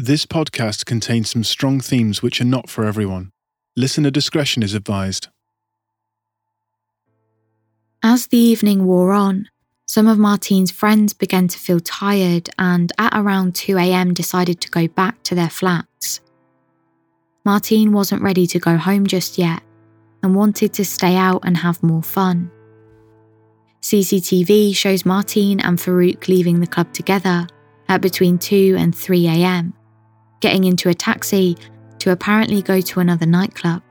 This podcast contains some strong themes which are not for everyone. Listener discretion is advised. As the evening wore on, some of Martine's friends began to feel tired and at around 2am decided to go back to their flats. Martine wasn't ready to go home just yet and wanted to stay out and have more fun. CCTV shows Martine and Farouk leaving the club together at between 2 and 3 am, getting into a taxi to apparently go to another nightclub.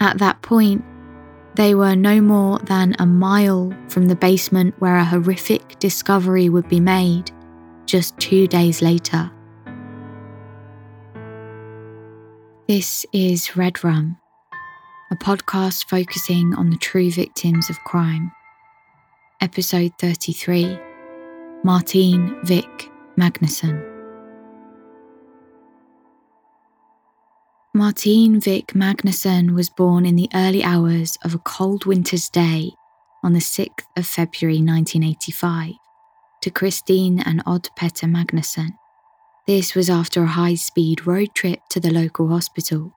At that point, they were no more than a mile from the basement where a horrific discovery would be made just two days later. This is Red Rum, a podcast focusing on the true victims of crime. Episode 33 Martine Vik Magnussen. Martine Vik Magnussen was born in the early hours of a cold winter's day on the 6th of February 1985 to Christine and Odd Petter Magnussen. This was after a high speed road trip to the local hospital.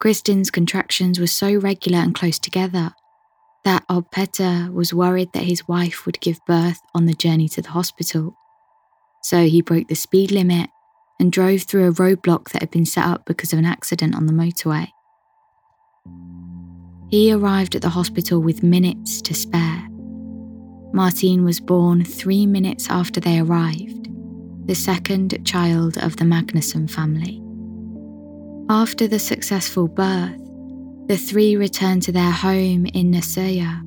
Kristen's contractions were so regular and close together that Odd Petter was worried that his wife would give birth on the journey to the hospital. So he broke the speed limit and drove through a roadblock that had been set up because of an accident on the motorway. He arrived at the hospital with minutes to spare. Martine was born three minutes after they arrived, the second child of the Magnussen family. After the successful birth, the three returned to their home in Nesøya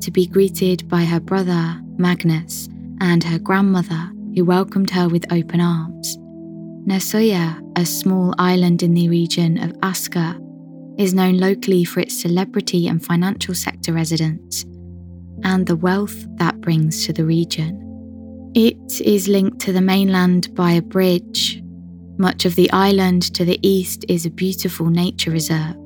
to be greeted by her brother, Magnus, and her grandmother, who welcomed her with open arms. Nesøya, a small island in the region of Asker, is known locally for its celebrity and financial sector residents and the wealth that brings to the region. It is linked to the mainland by a bridge. Much of the island to the east is a beautiful nature reserve.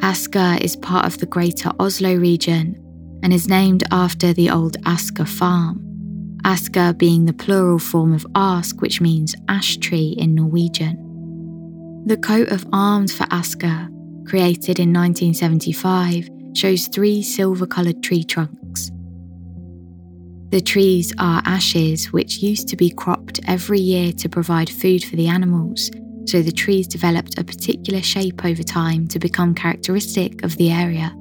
Asker is part of the Greater Oslo region and is named after the old Asker farm. Asker being the plural form of ask, which means ash tree in Norwegian. The coat of arms for Asker, created in 1975, shows three silver coloured tree trunks. The trees are ashes which used to be cropped every year to provide food for the animals, so the trees developed a particular shape over time to become characteristic of the area,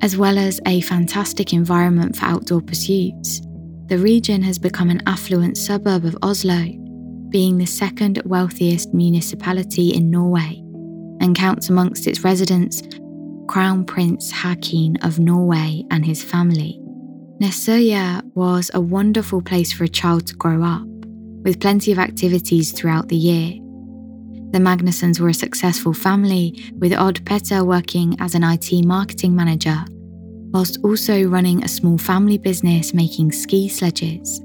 as well as a fantastic environment for outdoor pursuits. The region has become an affluent suburb of Oslo, being the second wealthiest municipality in Norway, and counts amongst its residents Crown Prince Haakon of Norway and his family. Nesøya was a wonderful place for a child to grow up, with plenty of activities throughout the year. The Magnussens were a successful family, with Odd Petter working as an IT marketing manager whilst also running a small family business making ski sledges.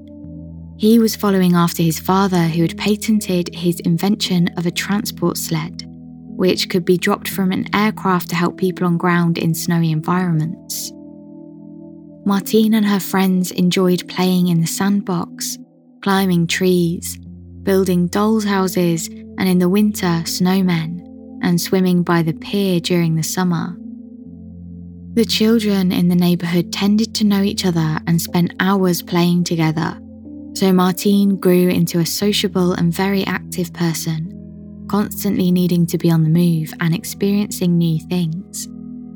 He was following after his father, who had patented his invention of a transport sled, which could be dropped from an aircraft to help people on ground in snowy environments. Martine and her friends enjoyed playing in the sandbox, climbing trees, building dolls' houses, and in the winter, snowmen, and swimming by the pier during the summer. The children in the neighbourhood tended to know each other and spent hours playing together, so Martine grew into a sociable and very active person, constantly needing to be on the move and experiencing new things.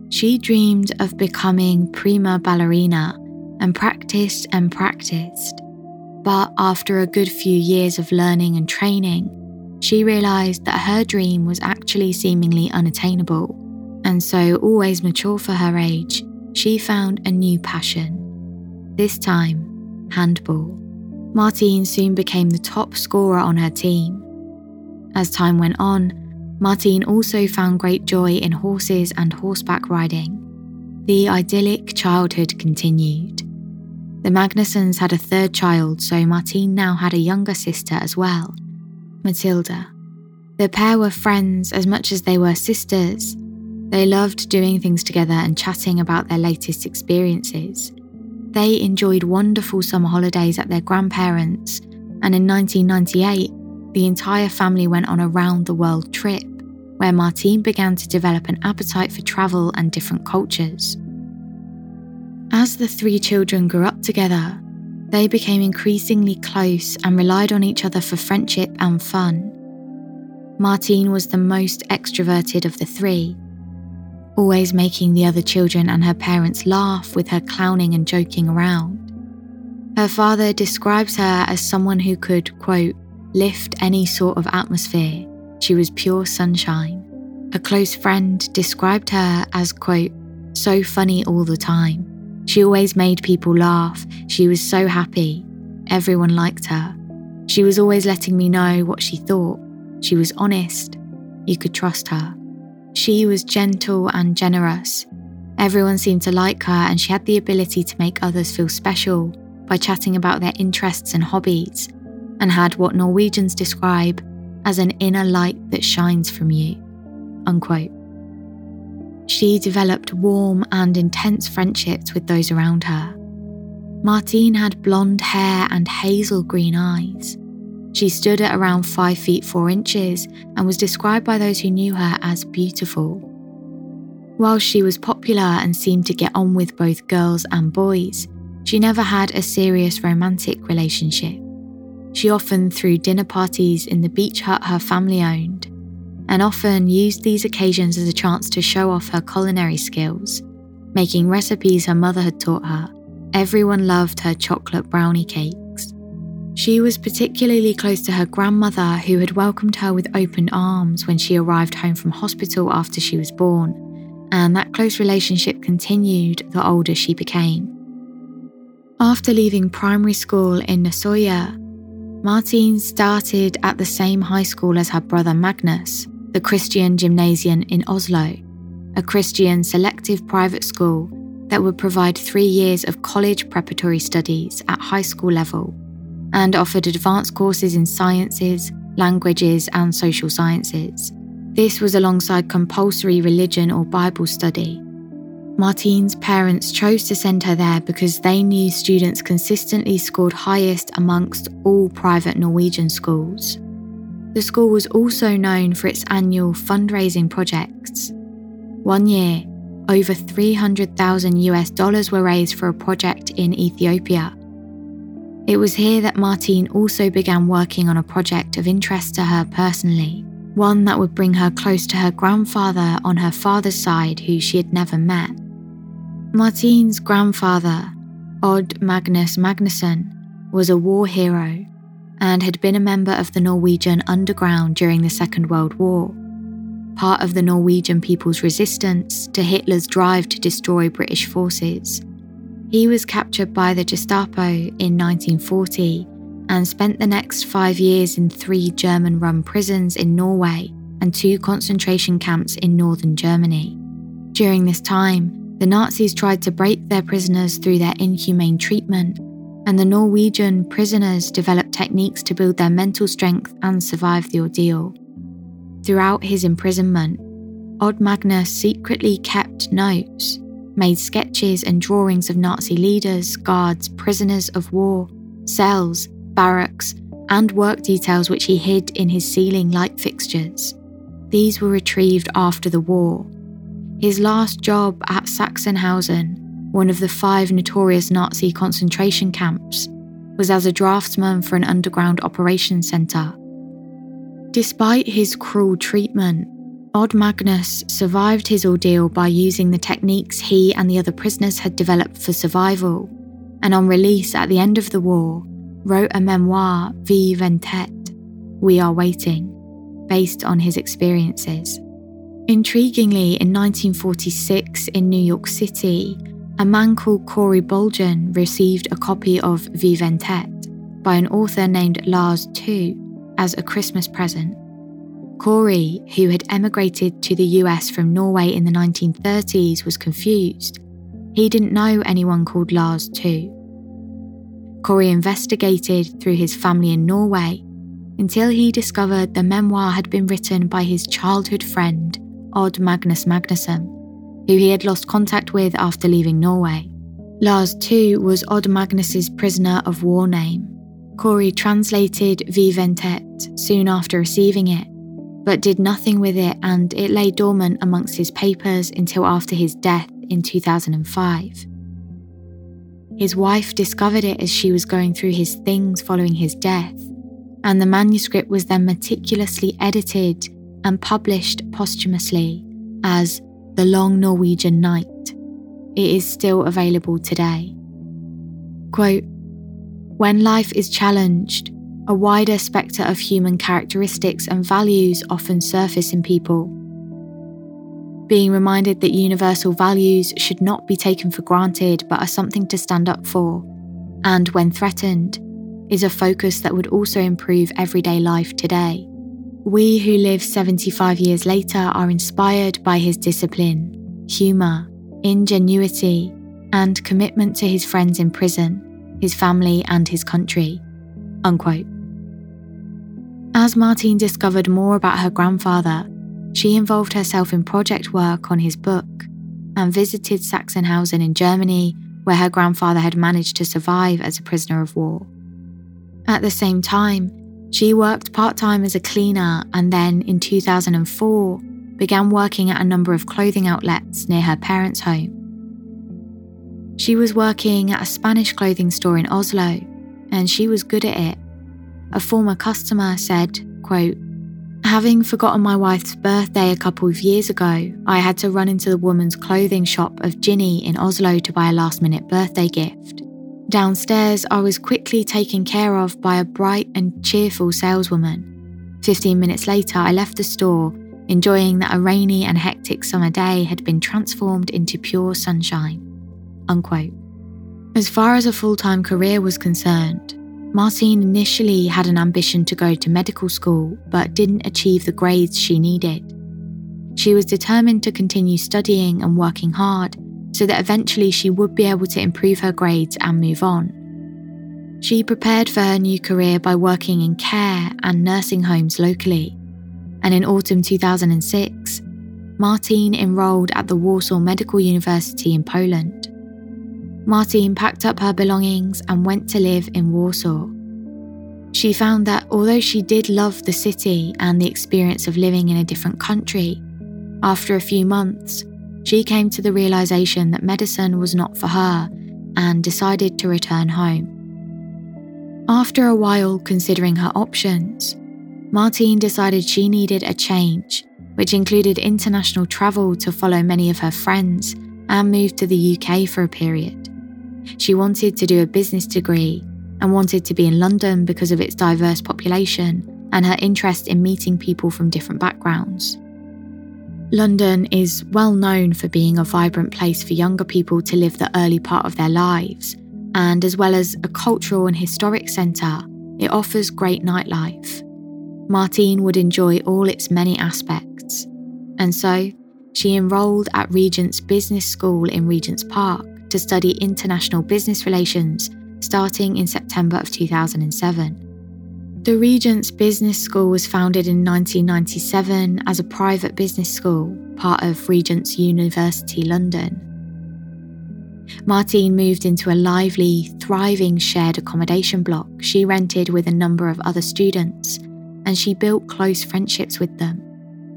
She dreamed of becoming prima ballerina and practiced and practiced. But after a good few years of learning and training, she realised that her dream was actually seemingly unattainable and so always mature for her age, she found a new passion. This time, handball. Martine soon became the top scorer on her team. As time went on, Martine also found great joy in horses and horseback riding. The idyllic childhood continued. The Magnussens had a third child, so Martine now had a younger sister as well, Matilda. The pair were friends as much as they were sisters, they loved doing things together and chatting about their latest experiences. They enjoyed wonderful summer holidays at their grandparents', and in 1998, the entire family went on a round the world trip, where Martine began to develop an appetite for travel and different cultures. As the three children grew up together, they became increasingly close and relied on each other for friendship and fun. Martine was the most extroverted of the three, always making the other children and her parents laugh with her clowning and joking around. Her father describes her as someone who could, quote, lift any sort of atmosphere. She was pure sunshine. A close friend described her as, quote, so funny all the time. She always made people laugh. She was so happy. Everyone liked her. She was always letting me know what she thought. She was honest. You could trust her. She was gentle and generous. Everyone seemed to like her, and she had the ability to make others feel special by chatting about their interests and hobbies, and had what Norwegians describe as an inner light that shines from you. Unquote. She developed warm and intense friendships with those around her. Martine had blonde hair and hazel green eyes. She stood at around 5 feet 4 inches and was described by those who knew her as beautiful. While she was popular and seemed to get on with both girls and boys, she never had a serious romantic relationship. She often threw dinner parties in the beach hut her family owned, and often used these occasions as a chance to show off her culinary skills, making recipes her mother had taught her. Everyone loved her chocolate brownie cake. She was particularly close to her grandmother, who had welcomed her with open arms when she arrived home from hospital after she was born, and that close relationship continued the older she became. After leaving primary school in Nesøya, Martine started at the same high school as her brother Magnus, the Christian Gymnasium in Oslo, a Christian selective private school that would provide three years of college preparatory studies at high school level and offered advanced courses in sciences, languages, and social sciences. This was alongside compulsory religion or Bible study. Martine's parents chose to send her there because they knew students consistently scored highest amongst all private Norwegian schools. The school was also known for its annual fundraising projects. One year, over 300,000 US dollars were raised for a project in Ethiopia it was here that Martine also began working on a project of interest to her personally, one that would bring her close to her grandfather on her father's side, who she had never met. Martine's grandfather, Odd Magnus Magnussen, was a war hero and had been a member of the Norwegian underground during the Second World War, part of the Norwegian people's resistance to Hitler's drive to destroy British forces. He was captured by the Gestapo in 1940 and spent the next five years in three German run prisons in Norway and two concentration camps in northern Germany. During this time, the Nazis tried to break their prisoners through their inhumane treatment, and the Norwegian prisoners developed techniques to build their mental strength and survive the ordeal. Throughout his imprisonment, Odd Magnus secretly kept notes made sketches and drawings of Nazi leaders, guards, prisoners of war, cells, barracks, and work details which he hid in his ceiling light fixtures. These were retrieved after the war. His last job at Sachsenhausen, one of the five notorious Nazi concentration camps, was as a draftsman for an underground operations centre. Despite his cruel treatment, Odd Magnus survived his ordeal by using the techniques he and the other prisoners had developed for survival, and on release at the end of the war, wrote a memoir, Vi ventet, We Are Waiting, based on his experiences. Intriguingly, in 1946 in New York City, a man called Corey Bolgen received a copy of Vi ventet by an author named Lars Tu as a Christmas present. Corey, who had emigrated to the US from Norway in the 1930s, was confused. He didn't know anyone called Lars Tu. Corey investigated through his family in Norway until he discovered the memoir had been written by his childhood friend, Odd Magnus Magnussen, who he had lost contact with after leaving Norway. Lars Tu was Odd Magnus's prisoner of war name. Corey translated Vi ventet soon after receiving it, but did nothing with it and it lay dormant amongst his papers until after his death in 2005. His wife discovered it as she was going through his things following his death, and the manuscript was then meticulously edited and published posthumously as The Long Norwegian Night. It is still available today. Quote When life is challenged, a wider spectre of human characteristics and values often surface in people. Being reminded that universal values should not be taken for granted but are something to stand up for, and when threatened, is a focus that would also improve everyday life today. We who live 75 years later are inspired by his discipline, humour, ingenuity, and commitment to his friends in prison, his family, and his country. Unquote. As Martine discovered more about her grandfather, she involved herself in project work on his book and visited Sachsenhausen in Germany, where her grandfather had managed to survive as a prisoner of war. At the same time, she worked part time as a cleaner and then, in 2004, began working at a number of clothing outlets near her parents' home. She was working at a Spanish clothing store in Oslo, and she was good at it. A former customer said, quote, Having forgotten my wife's birthday a couple of years ago, I had to run into the woman's clothing shop of Ginny in Oslo to buy a last minute birthday gift. Downstairs, I was quickly taken care of by a bright and cheerful saleswoman. Fifteen minutes later, I left the store, enjoying that a rainy and hectic summer day had been transformed into pure sunshine. Unquote. As far as a full time career was concerned, Martine initially had an ambition to go to medical school but didn't achieve the grades she needed. She was determined to continue studying and working hard so that eventually she would be able to improve her grades and move on. She prepared for her new career by working in care and nursing homes locally, and in autumn 2006, Martine enrolled at the Warsaw Medical University in Poland. Martine packed up her belongings and went to live in Warsaw. She found that although she did love the city and the experience of living in a different country, after a few months, she came to the realization that medicine was not for her and decided to return home. After a while considering her options, Martine decided she needed a change, which included international travel to follow many of her friends and move to the UK for a period. She wanted to do a business degree and wanted to be in London because of its diverse population and her interest in meeting people from different backgrounds. London is well known for being a vibrant place for younger people to live the early part of their lives, and as well as a cultural and historic centre, it offers great nightlife. Martine would enjoy all its many aspects, and so she enrolled at Regent's Business School in Regent's Park to study international business relations starting in September of 2007. The Regent's Business School was founded in 1997 as a private business school, part of Regent's University London. Martine moved into a lively, thriving shared accommodation block she rented with a number of other students, and she built close friendships with them.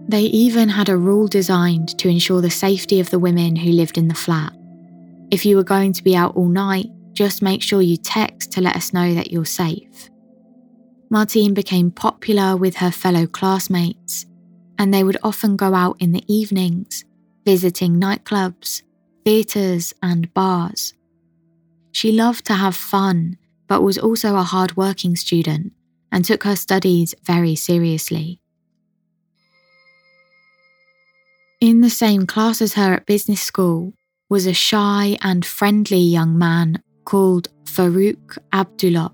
They even had a rule designed to ensure the safety of the women who lived in the flat. If you are going to be out all night, just make sure you text to let us know that you're safe. Martine became popular with her fellow classmates, and they would often go out in the evenings, visiting nightclubs, theatres, and bars. She loved to have fun, but was also a hard working student and took her studies very seriously. In the same class as her at business school was a shy and friendly young man called Farouk Abdulhak.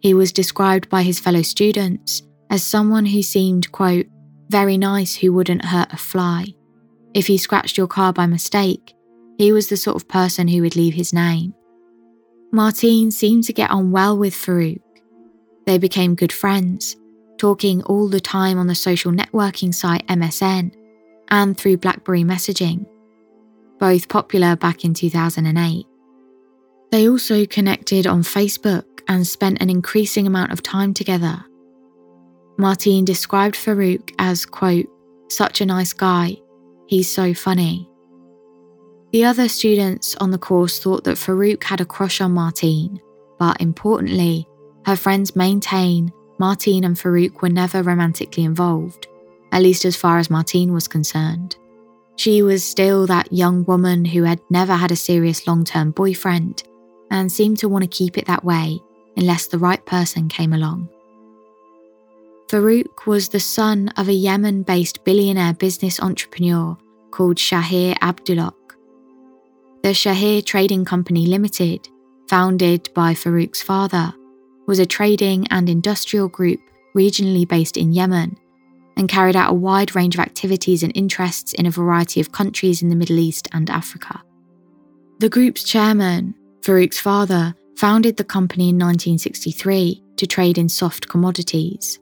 He was described by his fellow students as someone who seemed, quote, very nice who wouldn't hurt a fly. If he scratched your car by mistake, he was the sort of person who would leave his name. Martine seemed to get on well with Farouk. They became good friends, talking all the time on the social networking site MSN and through Blackberry messaging, both popular back in 2008. They also connected on Facebook and spent an increasing amount of time together. Martine described Farouk as, quote, such a nice guy, he's so funny. The other students on the course thought that Farouk had a crush on Martine, but importantly, her friends maintain Martine and Farouk were never romantically involved, at least as far as Martine was concerned. She was still that young woman who had never had a serious long term boyfriend and seemed to want to keep it that way unless the right person came along. Farouk was the son of a Yemen based billionaire business entrepreneur called Shaher Abdulhak. The Shaher Trading Company Limited, founded by Farouk's father, was a trading and industrial group regionally based in Yemen and carried out a wide range of activities and interests in a variety of countries in the Middle East and Africa. The group's chairman, Farouk's father, founded the company in 1963 to trade in soft commodities.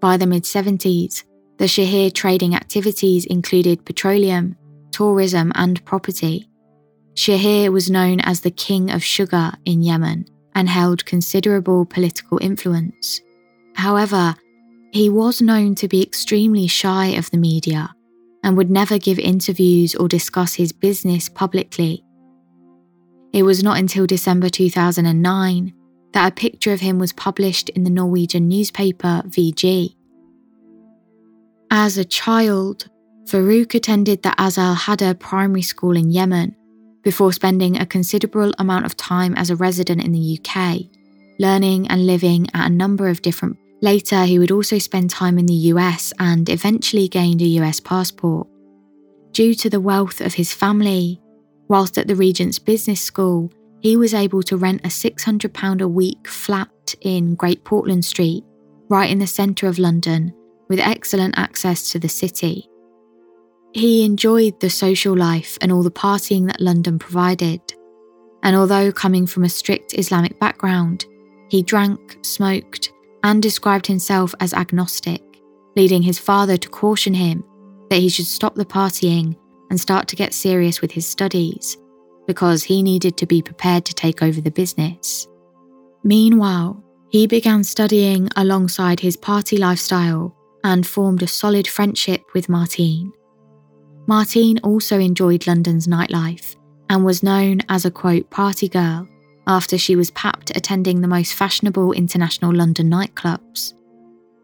By the mid 70s, the Shaher trading activities included petroleum, tourism, and property. Shaher was known as the King of Sugar in Yemen and held considerable political influence. However, he was known to be extremely shy of the media and would never give interviews or discuss his business publicly. It was not until December 2009 that a picture of him was published in the Norwegian newspaper VG. As a child, Farouk attended the Azal Hada primary school in Yemen before spending a considerable amount of time as a resident in the UK, learning and living at a number of different Later, he would also spend time in the US and eventually gained a US passport. Due to the wealth of his family, whilst at the Regent's Business School, he was able to rent a £600 a week flat in Great Portland Street, right in the centre of London, with excellent access to the city. He enjoyed the social life and all the partying that London provided. And although coming from a strict Islamic background, he drank, smoked, and described himself as agnostic, leading his father to caution him that he should stop the partying and start to get serious with his studies, because he needed to be prepared to take over the business. Meanwhile, he began studying alongside his party lifestyle and formed a solid friendship with Martine. Martine also enjoyed London's nightlife and was known as a quote party girl after she was papped attending the most fashionable international London nightclubs.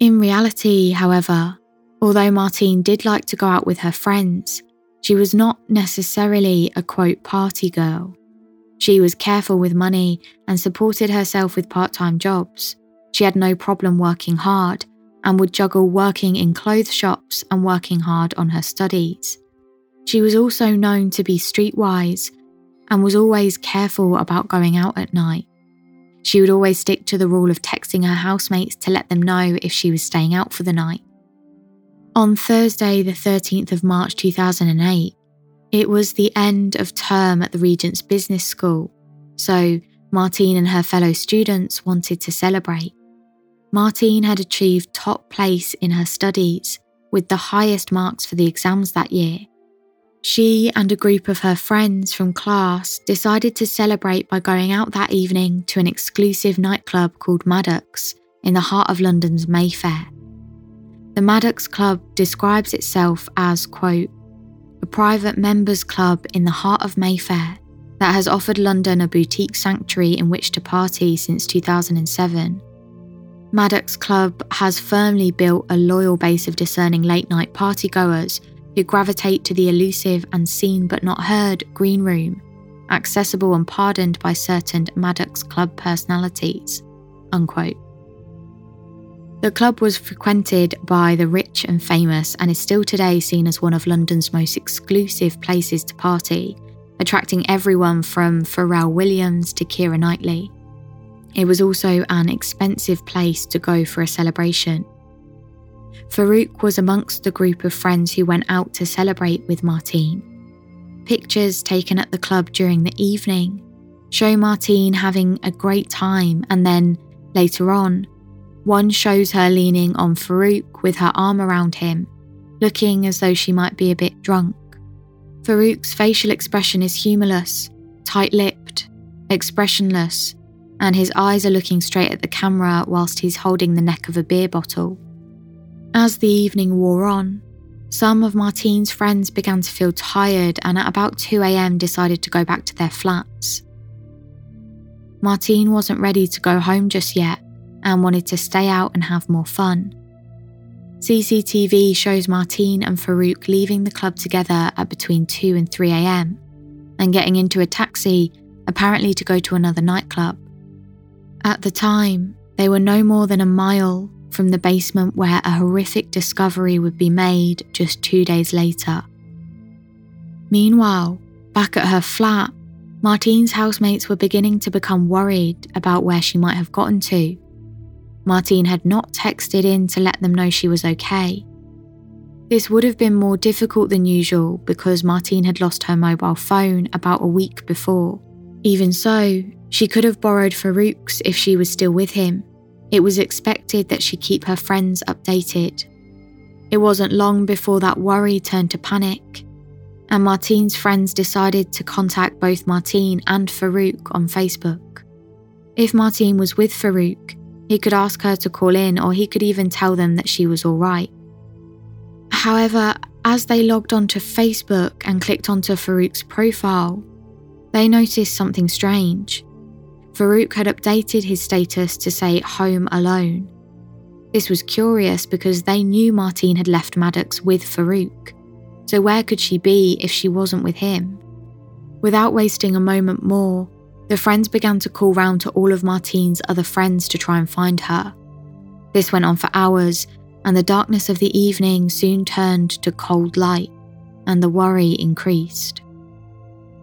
In reality, however, although Martine did like to go out with her friends, she was not necessarily a quote party girl. She was careful with money and supported herself with part time jobs. She had no problem working hard and would juggle working in clothes shops and working hard on her studies. She was also known to be streetwise and was always careful about going out at night. She would always stick to the rule of texting her housemates to let them know if she was staying out for the night. On Thursday, the 13th of March 2008, it was the end of term at the Regent's Business School, so Martine and her fellow students wanted to celebrate. Martine had achieved top place in her studies with the highest marks for the exams that year she and a group of her friends from class decided to celebrate by going out that evening to an exclusive nightclub called Maddox in the heart of London's Mayfair. The Maddox Club describes itself as, quote, a private members club in the heart of Mayfair that has offered London a boutique sanctuary in which to party since 2007. Maddox Club has firmly built a loyal base of discerning late night partygoers who gravitate to the elusive and seen but not heard green room, accessible and pardoned by certain Maddox Club personalities. Unquote. The club was frequented by the rich and famous and is still today seen as one of London's most exclusive places to party, attracting everyone from Pharrell Williams to Keira Knightley. It was also an expensive place to go for a celebration, Farouk was amongst the group of friends who went out to celebrate with Martine. Pictures taken at the club during the evening show Martine having a great time, and then later on, one shows her leaning on Farouk with her arm around him, looking as though she might be a bit drunk. Farouk's facial expression is humorless, tight lipped, expressionless, and his eyes are looking straight at the camera whilst he's holding the neck of a beer bottle. As the evening wore on, some of Martine's friends began to feel tired and at about 2am decided to go back to their flats. Martine wasn't ready to go home just yet and wanted to stay out and have more fun. CCTV shows Martine and Farouk leaving the club together at between 2 and 3 am and getting into a taxi, apparently to go to another nightclub. At the time, they were no more than a mile from the basement where a horrific discovery would be made just two days later. Meanwhile, back at her flat, Martine's housemates were beginning to become worried about where she might have gotten to. Martine had not texted in to let them know she was okay. This would have been more difficult than usual because Martine had lost her mobile phone about a week before. Even so, she could have borrowed Farouk's if she was still with him. It was expected that she keep her friends updated. It wasn't long before that worry turned to panic, and Martine's friends decided to contact both Martine and Farouk on Facebook. If Martine was with Farouk, he could ask her to call in, or he could even tell them that she was all right. However, as they logged onto Facebook and clicked onto Farouk's profile, they noticed something strange. Farouk had updated his status to say home alone. This was curious because they knew Martine had left Maddox with Farouk. So, where could she be if she wasn't with him? Without wasting a moment more, the friends began to call round to all of Martine's other friends to try and find her. This went on for hours, and the darkness of the evening soon turned to cold light, and the worry increased.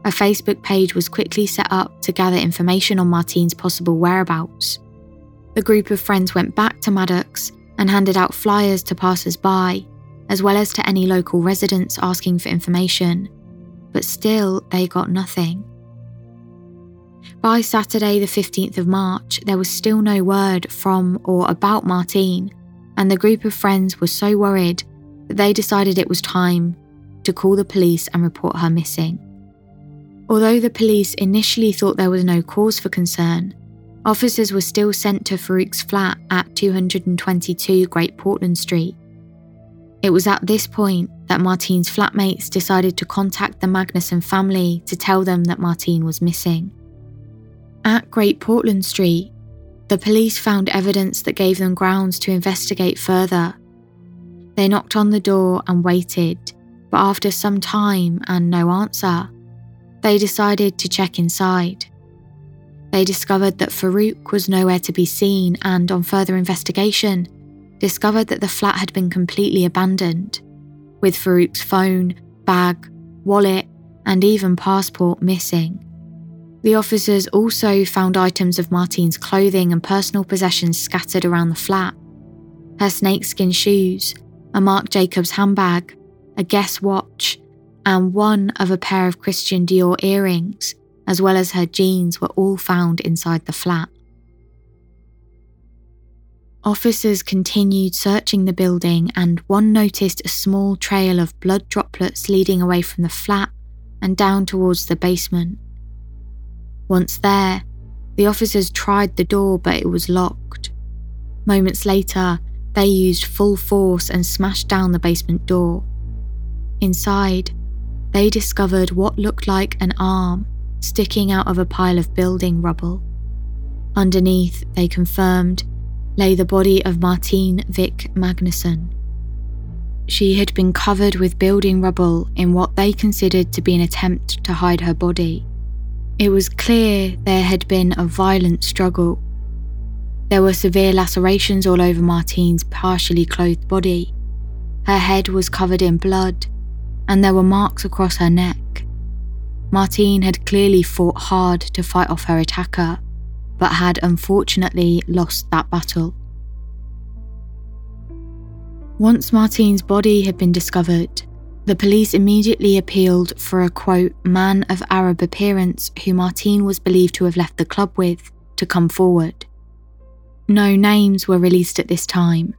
A Facebook page was quickly set up to gather information on Martine's possible whereabouts. The group of friends went back to Maddox and handed out flyers to passers by, as well as to any local residents asking for information, but still they got nothing. By Saturday, the 15th of March, there was still no word from or about Martine, and the group of friends were so worried that they decided it was time to call the police and report her missing. Although the police initially thought there was no cause for concern, officers were still sent to Farouk's flat at 222 Great Portland Street. It was at this point that Martine's flatmates decided to contact the Magnussen family to tell them that Martine was missing. At Great Portland Street, the police found evidence that gave them grounds to investigate further. They knocked on the door and waited, but after some time and no answer, they decided to check inside. They discovered that Farouk was nowhere to be seen and, on further investigation, discovered that the flat had been completely abandoned, with Farouk's phone, bag, wallet, and even passport missing. The officers also found items of Martine's clothing and personal possessions scattered around the flat her snakeskin shoes, a Marc Jacobs handbag, a Guess watch, and one of a pair of Christian Dior earrings, as well as her jeans, were all found inside the flat. Officers continued searching the building, and one noticed a small trail of blood droplets leading away from the flat and down towards the basement. Once there, the officers tried the door, but it was locked. Moments later, they used full force and smashed down the basement door. Inside, they discovered what looked like an arm sticking out of a pile of building rubble. Underneath, they confirmed, lay the body of Martine Vik Magnussen. She had been covered with building rubble in what they considered to be an attempt to hide her body. It was clear there had been a violent struggle. There were severe lacerations all over Martine's partially clothed body. Her head was covered in blood, and there were marks across her neck. Martine had clearly fought hard to fight off her attacker, but had unfortunately lost that battle. Once Martine's body had been discovered, the police immediately appealed for a quote, man of Arab appearance who Martine was believed to have left the club with to come forward. No names were released at this time,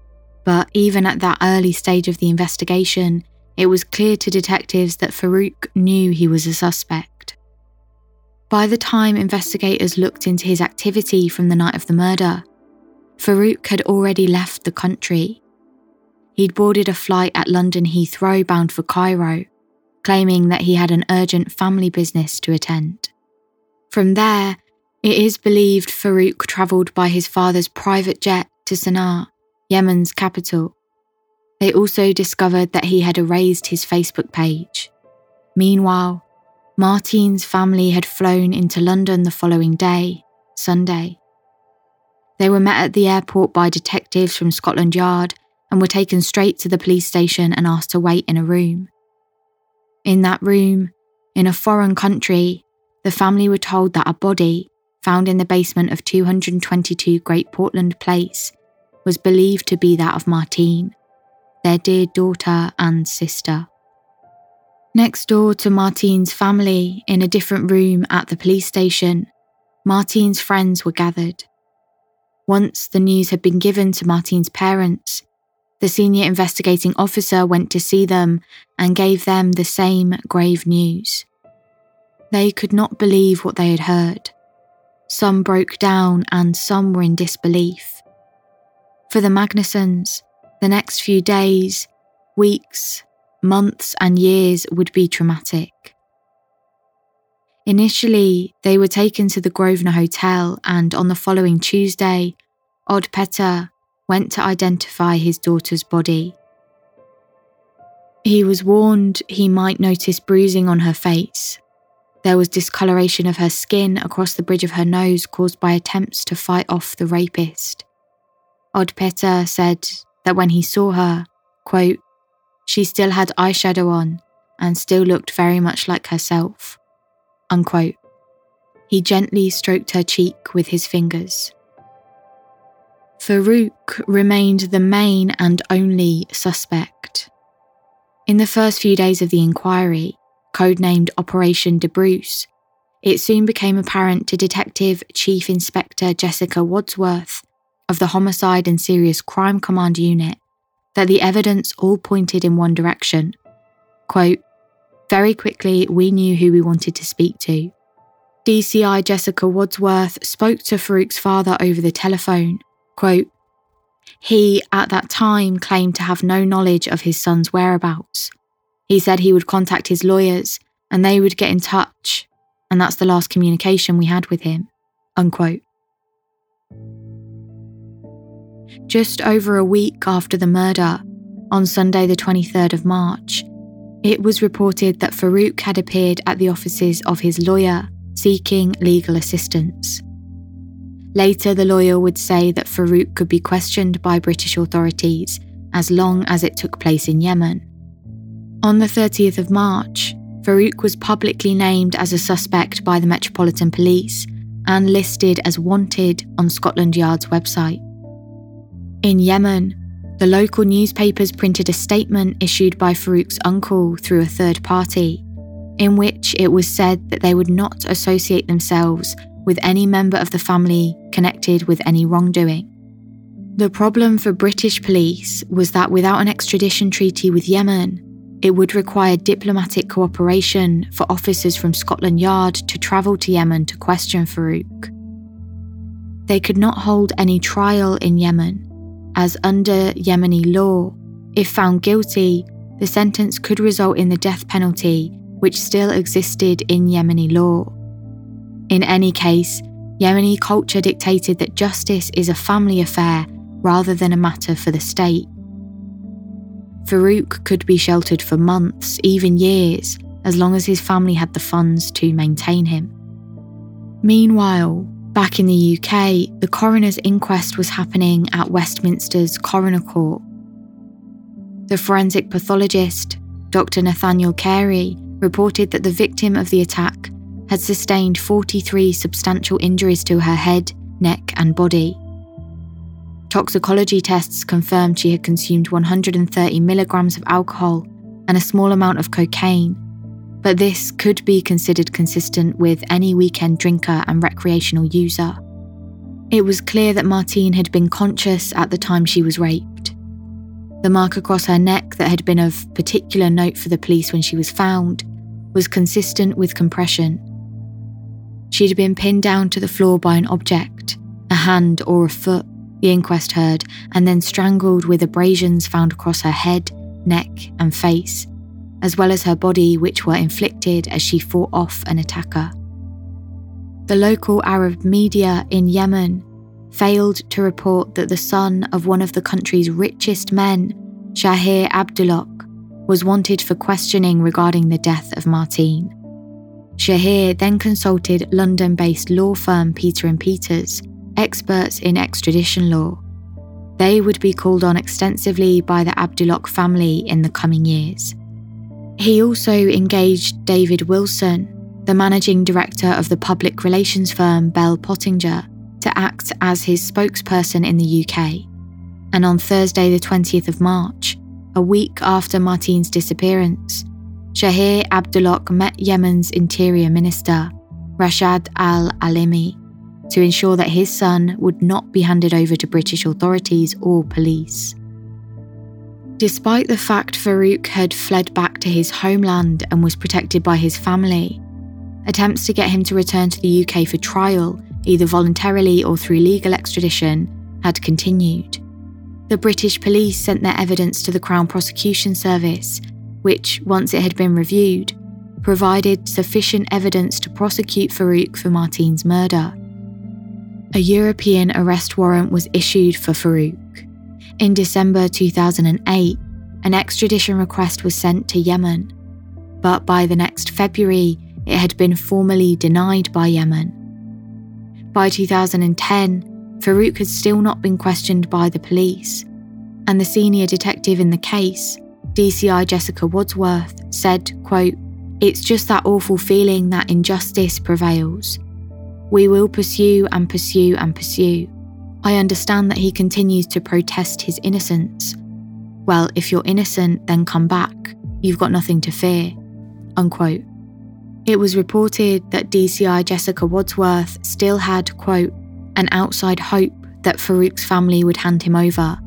but even at that early stage of the investigation, it was clear to detectives that Farouk knew he was a suspect. By the time investigators looked into his activity from the night of the murder, Farouk had already left the country. He'd boarded a flight at London Heathrow bound for Cairo, claiming that he had an urgent family business to attend. From there, it is believed Farouk travelled by his father's private jet to Sana'a, Yemen's capital. They also discovered that he had erased his Facebook page. Meanwhile, Martine's family had flown into London the following day, Sunday. They were met at the airport by detectives from Scotland Yard and were taken straight to the police station and asked to wait in a room. In that room, in a foreign country, the family were told that a body, found in the basement of 222 Great Portland Place, was believed to be that of Martine, their dear daughter and sister. Next door to Martine's family, in a different room at the police station, Martine's friends were gathered. Once the news had been given to Martine's parents, the senior investigating officer went to see them and gave them the same grave news. They could not believe what they had heard. Some broke down and some were in disbelief. For the Magnussens, the next few days, weeks, months and years would be traumatic. Initially, they were taken to the Grosvenor Hotel, and on the following Tuesday, Odd Petter went to identify his daughter's body. He was warned he might notice bruising on her face. There was discoloration of her skin across the bridge of her nose caused by attempts to fight off the rapist. Odd Petter said that when he saw her, quote, she still had eyeshadow on and still looked very much like herself. Unquote. He gently stroked her cheek with his fingers. Farouk remained the main and only suspect. In the first few days of the inquiry, codenamed Operation De Bruce, it soon became apparent to Detective Chief Inspector Jessica Wadsworth of the Homicide and Serious Crime Command Unit that the evidence all pointed in one direction. Quote, Very quickly, we knew who we wanted to speak to. DCI Jessica Wadsworth spoke to Farouk's father over the telephone. Quote, he, at that time, claimed to have no knowledge of his son's whereabouts. He said he would contact his lawyers and they would get in touch, and that's the last communication we had with him. Unquote. Just over a week after the murder, on Sunday, the 23rd of March, it was reported that Farouk had appeared at the offices of his lawyer seeking legal assistance. Later, the lawyer would say that Farouk could be questioned by British authorities as long as it took place in Yemen. On the 30th of March, Farouk was publicly named as a suspect by the Metropolitan Police and listed as wanted on Scotland Yard's website. In Yemen, the local newspapers printed a statement issued by Farouk's uncle through a third party, in which it was said that they would not associate themselves with any member of the family connected with any wrongdoing. The problem for British police was that without an extradition treaty with Yemen, it would require diplomatic cooperation for officers from Scotland Yard to travel to Yemen to question Farouk. They could not hold any trial in Yemen as under Yemeni law, if found guilty, the sentence could result in the death penalty, which still existed in Yemeni law. In any case, Yemeni culture dictated that justice is a family affair rather than a matter for the state. Farouk could be sheltered for months, even years, as long as his family had the funds to maintain him. Meanwhile, Back in the UK, the coroner's inquest was happening at Westminster's Coroner Court. The forensic pathologist, Dr. Nathaniel Carey, reported that the victim of the attack had sustained 43 substantial injuries to her head, neck, and body. Toxicology tests confirmed she had consumed 130 milligrams of alcohol and a small amount of cocaine, but this could be considered consistent with any weekend drinker and recreational user. It was clear that Martine had been conscious at the time she was raped. The mark across her neck that had been of particular note for the police when she was found was consistent with compression. she'd been pinned down to the floor by an object, a hand or a foot, the inquest heard, and then strangled with abrasions found across her head, neck, and face, as well as her body, which were inflicted as she fought off an attacker. The local Arab media in Yemen failed to report that the son of one of the country's richest men, Shaher Abdulhak, was wanted for questioning regarding the death of Martine. Shaher then consulted London-based law firm Peter and Peters experts in extradition law. They would be called on extensively by the Abdulhak family in the coming years. He also engaged David Wilson, the managing director of the public relations firm Bell Pottinger, to act as his spokesperson in the UK. And on Thursday, the 20th of March, a week after Martine's disappearance, Shaher Abdulhak met Yemen's interior minister, Rashad al Alimi, to ensure that his son would not be handed over to British authorities or police. Despite the fact Farouk had fled back to his homeland and was protected by his family, attempts to get him to return to the UK for trial, either voluntarily or through legal extradition, had continued. The British police sent their evidence to the Crown Prosecution Service, which, once it had been reviewed, provided sufficient evidence to prosecute Farouk for Martine's murder a European arrest warrant was issued for Farouk. In December 2008, an extradition request was sent to Yemen, but by the next February, it had been formally denied by Yemen. By 2010, Farouk had still not been questioned by the police, and the senior detective in the case, DCI Jessica Wadsworth, said, quote, It's just that awful feeling that injustice prevails. We will pursue and pursue and pursue. I understand that he continues to protest his innocence. Well, if you're innocent, then come back. You've got nothing to fear. Unquote. It was reported that DCI Jessica Wadsworth still had, quote, an outside hope that Farouk's family would hand him over,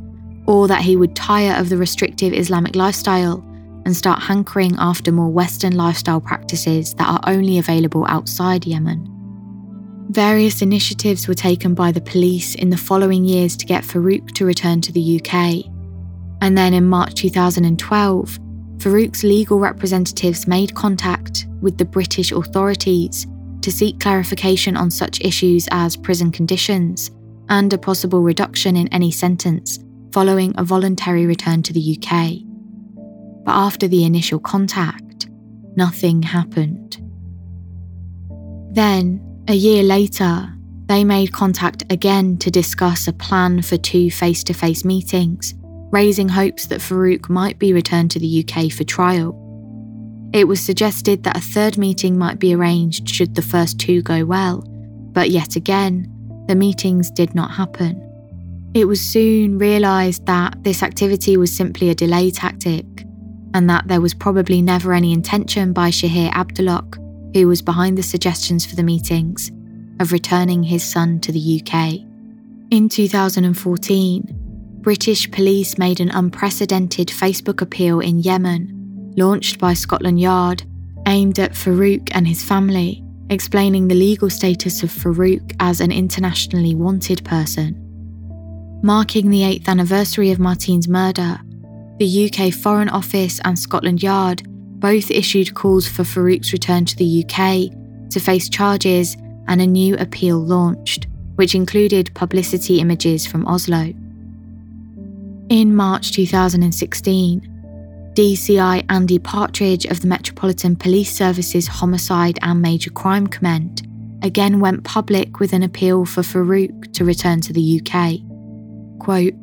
or that he would tire of the restrictive Islamic lifestyle and start hankering after more Western lifestyle practices that are only available outside Yemen. Various initiatives were taken by the police in the following years to get Farouk to return to the UK. And then in March 2012, Farouk's legal representatives made contact with the British authorities to seek clarification on such issues as prison conditions and a possible reduction in any sentence following a voluntary return to the UK. But after the initial contact, nothing happened. Then, a year later, they made contact again to discuss a plan for two face to face meetings, raising hopes that Farouk might be returned to the UK for trial. It was suggested that a third meeting might be arranged should the first two go well, but yet again, the meetings did not happen. It was soon realised that this activity was simply a delay tactic, and that there was probably never any intention by Shaher Abdulhak who was behind the suggestions for the meetings, of returning his son to the UK. In 2014, British police made an unprecedented Facebook appeal in Yemen, launched by Scotland Yard, aimed at Farouk and his family, explaining the legal status of Farouk as an internationally wanted person. Marking the 8th anniversary of Martine's murder, the UK Foreign Office and Scotland Yard both issued calls for Farouk's return to the UK to face charges and a new appeal launched, which included publicity images from Oslo. In March 2016, DCI Andy Partridge of the Metropolitan Police Service's Homicide and Major Crime Command again went public with an appeal for Farouk to return to the UK. Quote,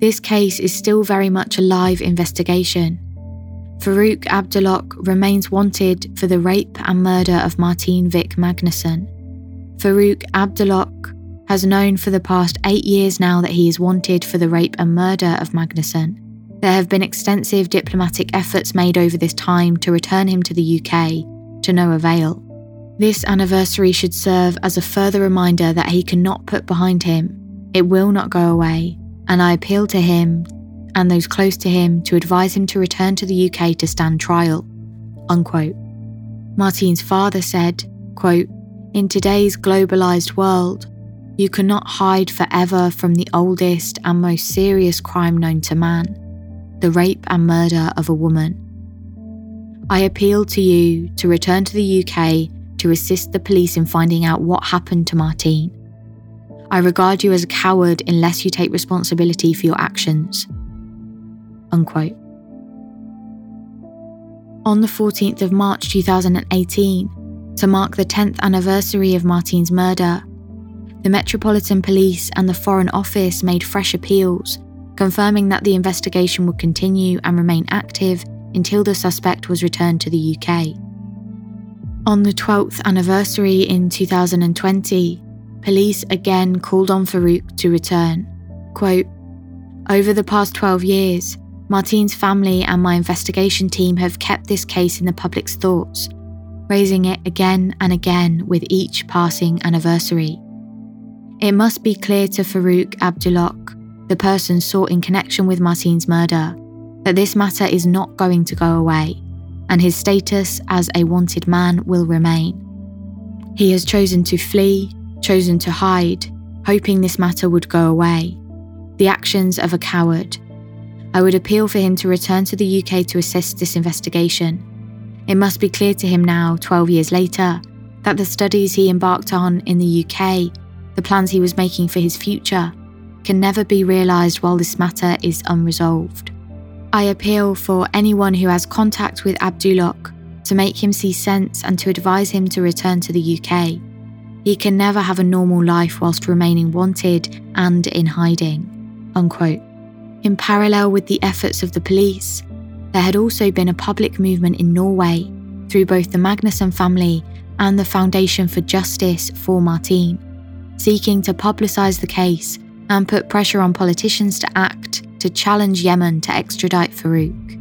This case is still very much a live investigation Farouk Abdulhak remains wanted for the rape and murder of Martine Vik Magnussen. Farouk Abdulhak has known for the past eight years now that he is wanted for the rape and murder of Magnussen. There have been extensive diplomatic efforts made over this time to return him to the UK, to no avail. This anniversary should serve as a further reminder that he cannot put behind him. It will not go away, and I appeal to him and those close to him to advise him to return to the UK to stand trial. Unquote. Martine's father said, quote, In today's globalized world, you cannot hide forever from the oldest and most serious crime known to man the rape and murder of a woman. I appeal to you to return to the UK to assist the police in finding out what happened to Martine. I regard you as a coward unless you take responsibility for your actions. Unquote. On the 14th of March 2018, to mark the 10th anniversary of Martine's murder, the Metropolitan Police and the Foreign Office made fresh appeals, confirming that the investigation would continue and remain active until the suspect was returned to the UK. On the 12th anniversary in 2020, police again called on Farouk to return. Quote, Over the past 12 years, Martine's family and my investigation team have kept this case in the public's thoughts, raising it again and again with each passing anniversary. It must be clear to Farouk Abdulhak, the person sought in connection with Martine's murder, that this matter is not going to go away, and his status as a wanted man will remain. He has chosen to flee, chosen to hide, hoping this matter would go away. The actions of a coward. I would appeal for him to return to the UK to assist this investigation. It must be clear to him now, 12 years later, that the studies he embarked on in the UK, the plans he was making for his future, can never be realised while this matter is unresolved. I appeal for anyone who has contact with Abdulhak to make him see sense and to advise him to return to the UK. He can never have a normal life whilst remaining wanted and in hiding. Unquote. In parallel with the efforts of the police, there had also been a public movement in Norway through both the Magnussen family and the Foundation for Justice for Martine, seeking to publicise the case and put pressure on politicians to act to challenge Yemen to extradite Farouk.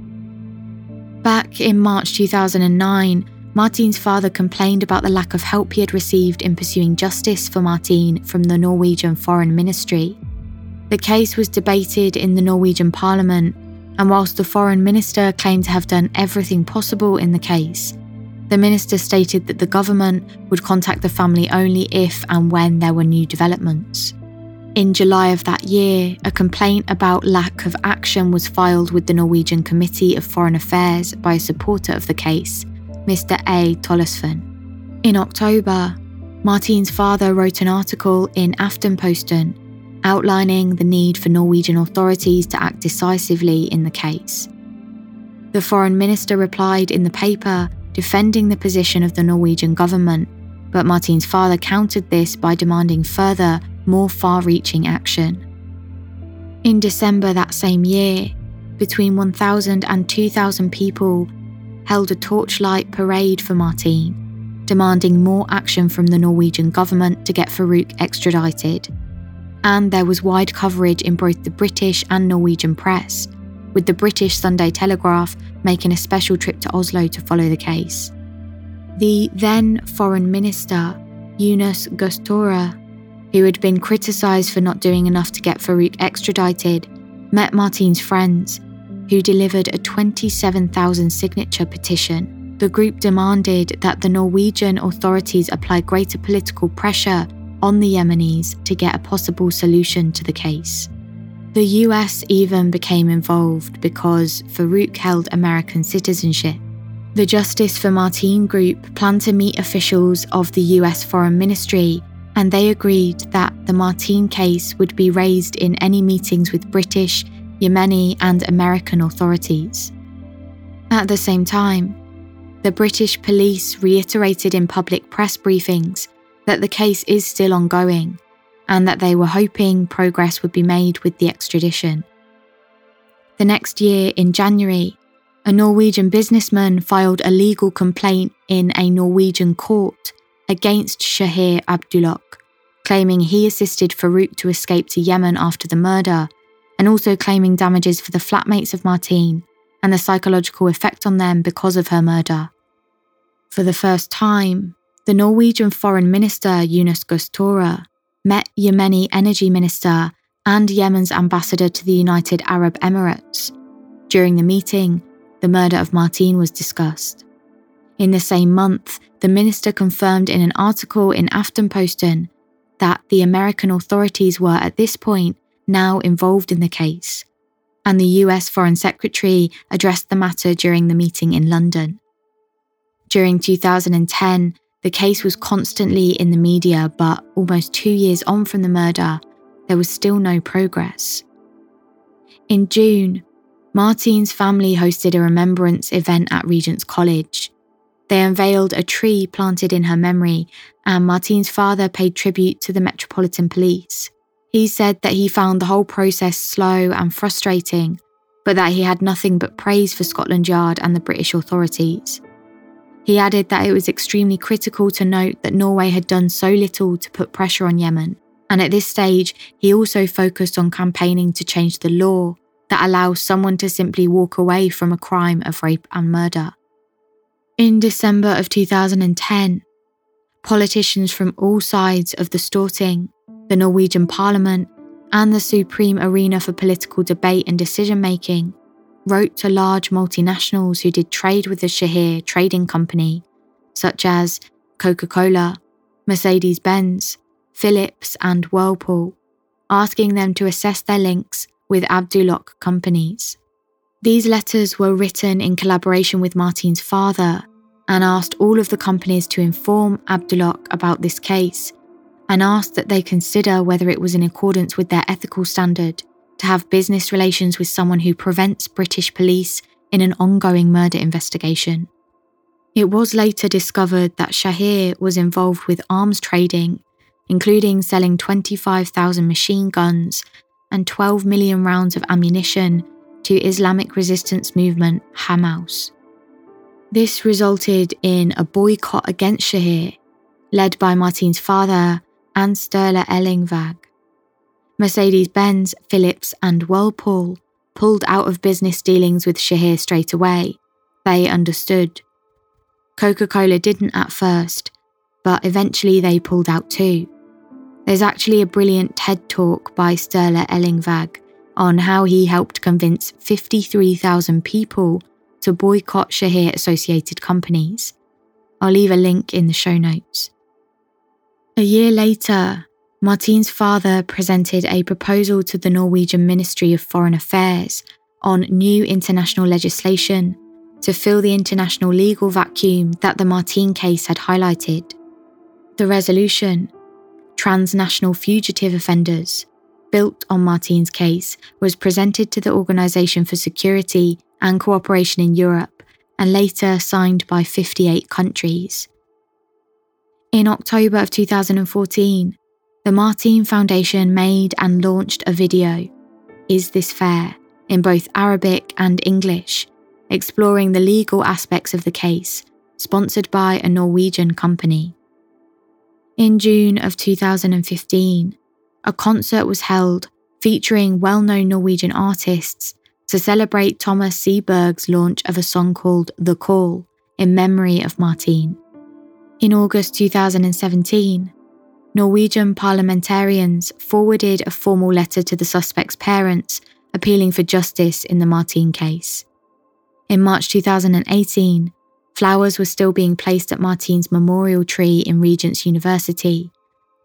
Back in March 2009, Martine's father complained about the lack of help he had received in pursuing justice for Martine from the Norwegian Foreign Ministry. The case was debated in the Norwegian Parliament, and whilst the Foreign Minister claimed to have done everything possible in the case, the minister stated that the government would contact the family only if and when there were new developments. In July of that year, a complaint about lack of action was filed with the Norwegian Committee of Foreign Affairs by a supporter of the case, Mr. A. Tollesfan. In October, Martine's father wrote an article in Aftenposten outlining the need for Norwegian authorities to act decisively in the case. The foreign minister replied in the paper defending the position of the Norwegian government, but Martine's father countered this by demanding further more far reaching action. In December that same year, between 1,000 and 2,000 people held a torchlight parade for Martine, demanding more action from the Norwegian government to get Farouk extradited. And there was wide coverage in both the British and Norwegian press, with the British Sunday Telegraph making a special trip to Oslo to follow the case. The then Foreign Minister, Gahr Støre, who had been criticised for not doing enough to get Farouk extradited, met Martine's friends, who delivered a 27,000 signature petition. The group demanded that the Norwegian authorities apply greater political pressure on the Yemenis to get a possible solution to the case. The US even became involved because Farouk held American citizenship. The Justice for Martine group planned to meet officials of the US Foreign Ministry and they agreed that the Martine case would be raised in any meetings with British, Yemeni, and American authorities. At the same time, the British police reiterated in public press briefings that the case is still ongoing and that they were hoping progress would be made with the extradition. The next year, in January, a Norwegian businessman filed a legal complaint in a Norwegian court against Shaher Abdulhak, claiming he assisted Farouk to escape to Yemen after the murder, and also claiming damages for the flatmates of Martine and the psychological effect on them because of her murder. For the first time, the Norwegian Foreign Minister Jonas Støre met Yemeni Energy Minister and Yemen's ambassador to the United Arab Emirates. During the meeting, the murder of Martine was discussed. In the same month, the minister confirmed in an article in Aftenposten that the American authorities were at this point now involved in the case, and the US Foreign Secretary addressed the matter during the meeting in London. During 2010, the case was constantly in the media, but almost two years on from the murder, there was still no progress. In June, Martine's family hosted a remembrance event at Regent's College. They unveiled a tree planted in her memory, and Martine's father paid tribute to the Metropolitan Police. He said that he found the whole process slow and frustrating, but that he had nothing but praise for Scotland Yard and the British authorities. He added that it was extremely critical to note that Norway had done so little to put pressure on Yemen, and at this stage, he also focused on campaigning to change the law that allows someone to simply walk away from a crime of rape and murder. In December of 2010, politicians from all sides of the Storting, the Norwegian Parliament, and the supreme arena for political debate and decision making wrote to large multinationals who did trade with the Shaher Trading Company, such as Coca Cola, Mercedes Benz, Philips, and Whirlpool, asking them to assess their links with Abdulhak companies. These letters were written in collaboration with Martine's father and asked all of the companies to inform Abdulhak about this case and asked that they consider whether it was in accordance with their ethical standard to have business relations with someone who prevents British police in an ongoing murder investigation. It was later discovered that Shaher was involved with arms trading, including selling 25,000 machine guns and 12 million rounds of ammunition to Islamic resistance movement Hamas. This resulted in a boycott against Shaher, led by Martine's father and Ellingvag. Mercedes Benz, Philips, and Whirlpool pulled out of business dealings with Shaher straight away. They understood. Coca Cola didn't at first, but eventually they pulled out too. There's actually a brilliant TED talk by Sturla Ellingvag on how he helped convince 53,000 people to boycott Shaher associated companies. I'll leave a link in the show notes. A year later, Martine's father presented a proposal to the Norwegian Ministry of Foreign Affairs on new international legislation to fill the international legal vacuum that the Martine case had highlighted. The resolution, Transnational Fugitive Offenders, built on Martine's case, was presented to the Organisation for Security and Cooperation in Europe and later signed by 58 countries. In October of 2014, the Martine Foundation made and launched a video, Is This Fair, in both Arabic and English, exploring the legal aspects of the case, sponsored by a Norwegian company. In June of 2015, a concert was held featuring well known Norwegian artists to celebrate Thomas Seberg's launch of a song called The Call in memory of Martine. In August 2017, Norwegian parliamentarians forwarded a formal letter to the suspect's parents appealing for justice in the Martine case. In March 2018, flowers were still being placed at Martine's memorial tree in Regent's University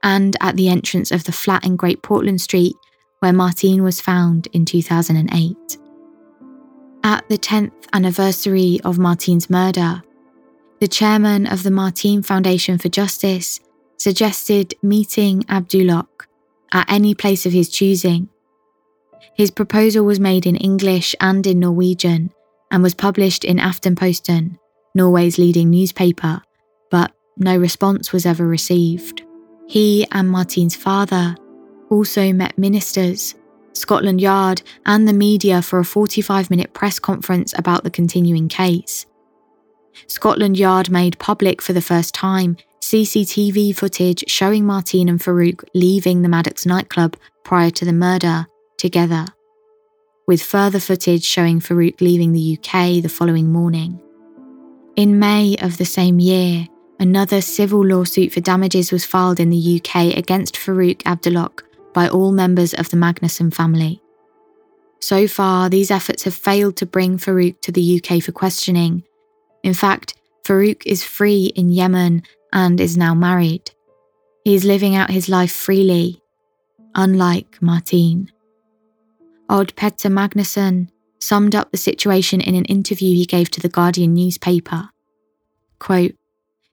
and at the entrance of the flat in Great Portland Street where Martine was found in 2008. At the 10th anniversary of Martine's murder, the chairman of the Martine Foundation for Justice suggested meeting Abdulhak at any place of his choosing. His proposal was made in English and in Norwegian and was published in Aftenposten, Norway's leading newspaper, but no response was ever received. He and Martine's father also met ministers, Scotland Yard, and the media for a 45 minute press conference about the continuing case. Scotland Yard made public for the first time CCTV footage showing Martine and Farouk leaving the Maddox nightclub prior to the murder together, with further footage showing Farouk leaving the UK the following morning. In May of the same year, another civil lawsuit for damages was filed in the UK against Farouk Abdulhak by all members of the Magnussen family. So far, these efforts have failed to bring Farouk to the UK for questioning. In fact, Farouk is free in Yemen and is now married. He is living out his life freely, unlike Martine. Odd Petter Magnussen summed up the situation in an interview he gave to the Guardian newspaper. Quote,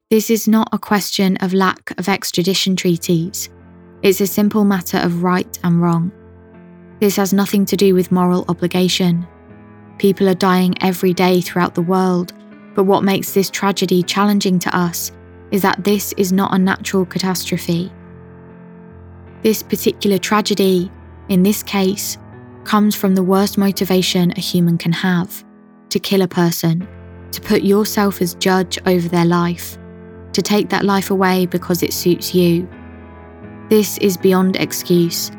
This is not a question of lack of extradition treaties. It's a simple matter of right and wrong. This has nothing to do with moral obligation. People are dying every day throughout the world, but what makes this tragedy challenging to us is that this is not a natural catastrophe. This particular tragedy, in this case, comes from the worst motivation a human can have to kill a person, to put yourself as judge over their life, to take that life away because it suits you. This is beyond excuse.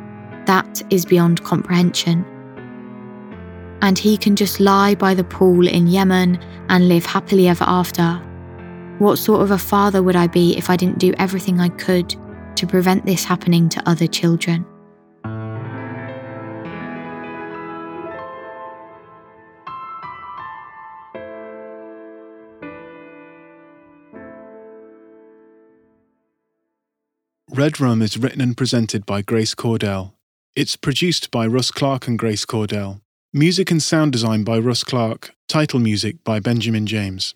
That is beyond comprehension. And he can just lie by the pool in Yemen and live happily ever after. What sort of a father would I be if I didn't do everything I could to prevent this happening to other children? Red Rum is written and presented by Grace Cordell. It's produced by Russ Clark and Grace Cordell. Music and sound design by Russ Clark. Title music by Benjamin James.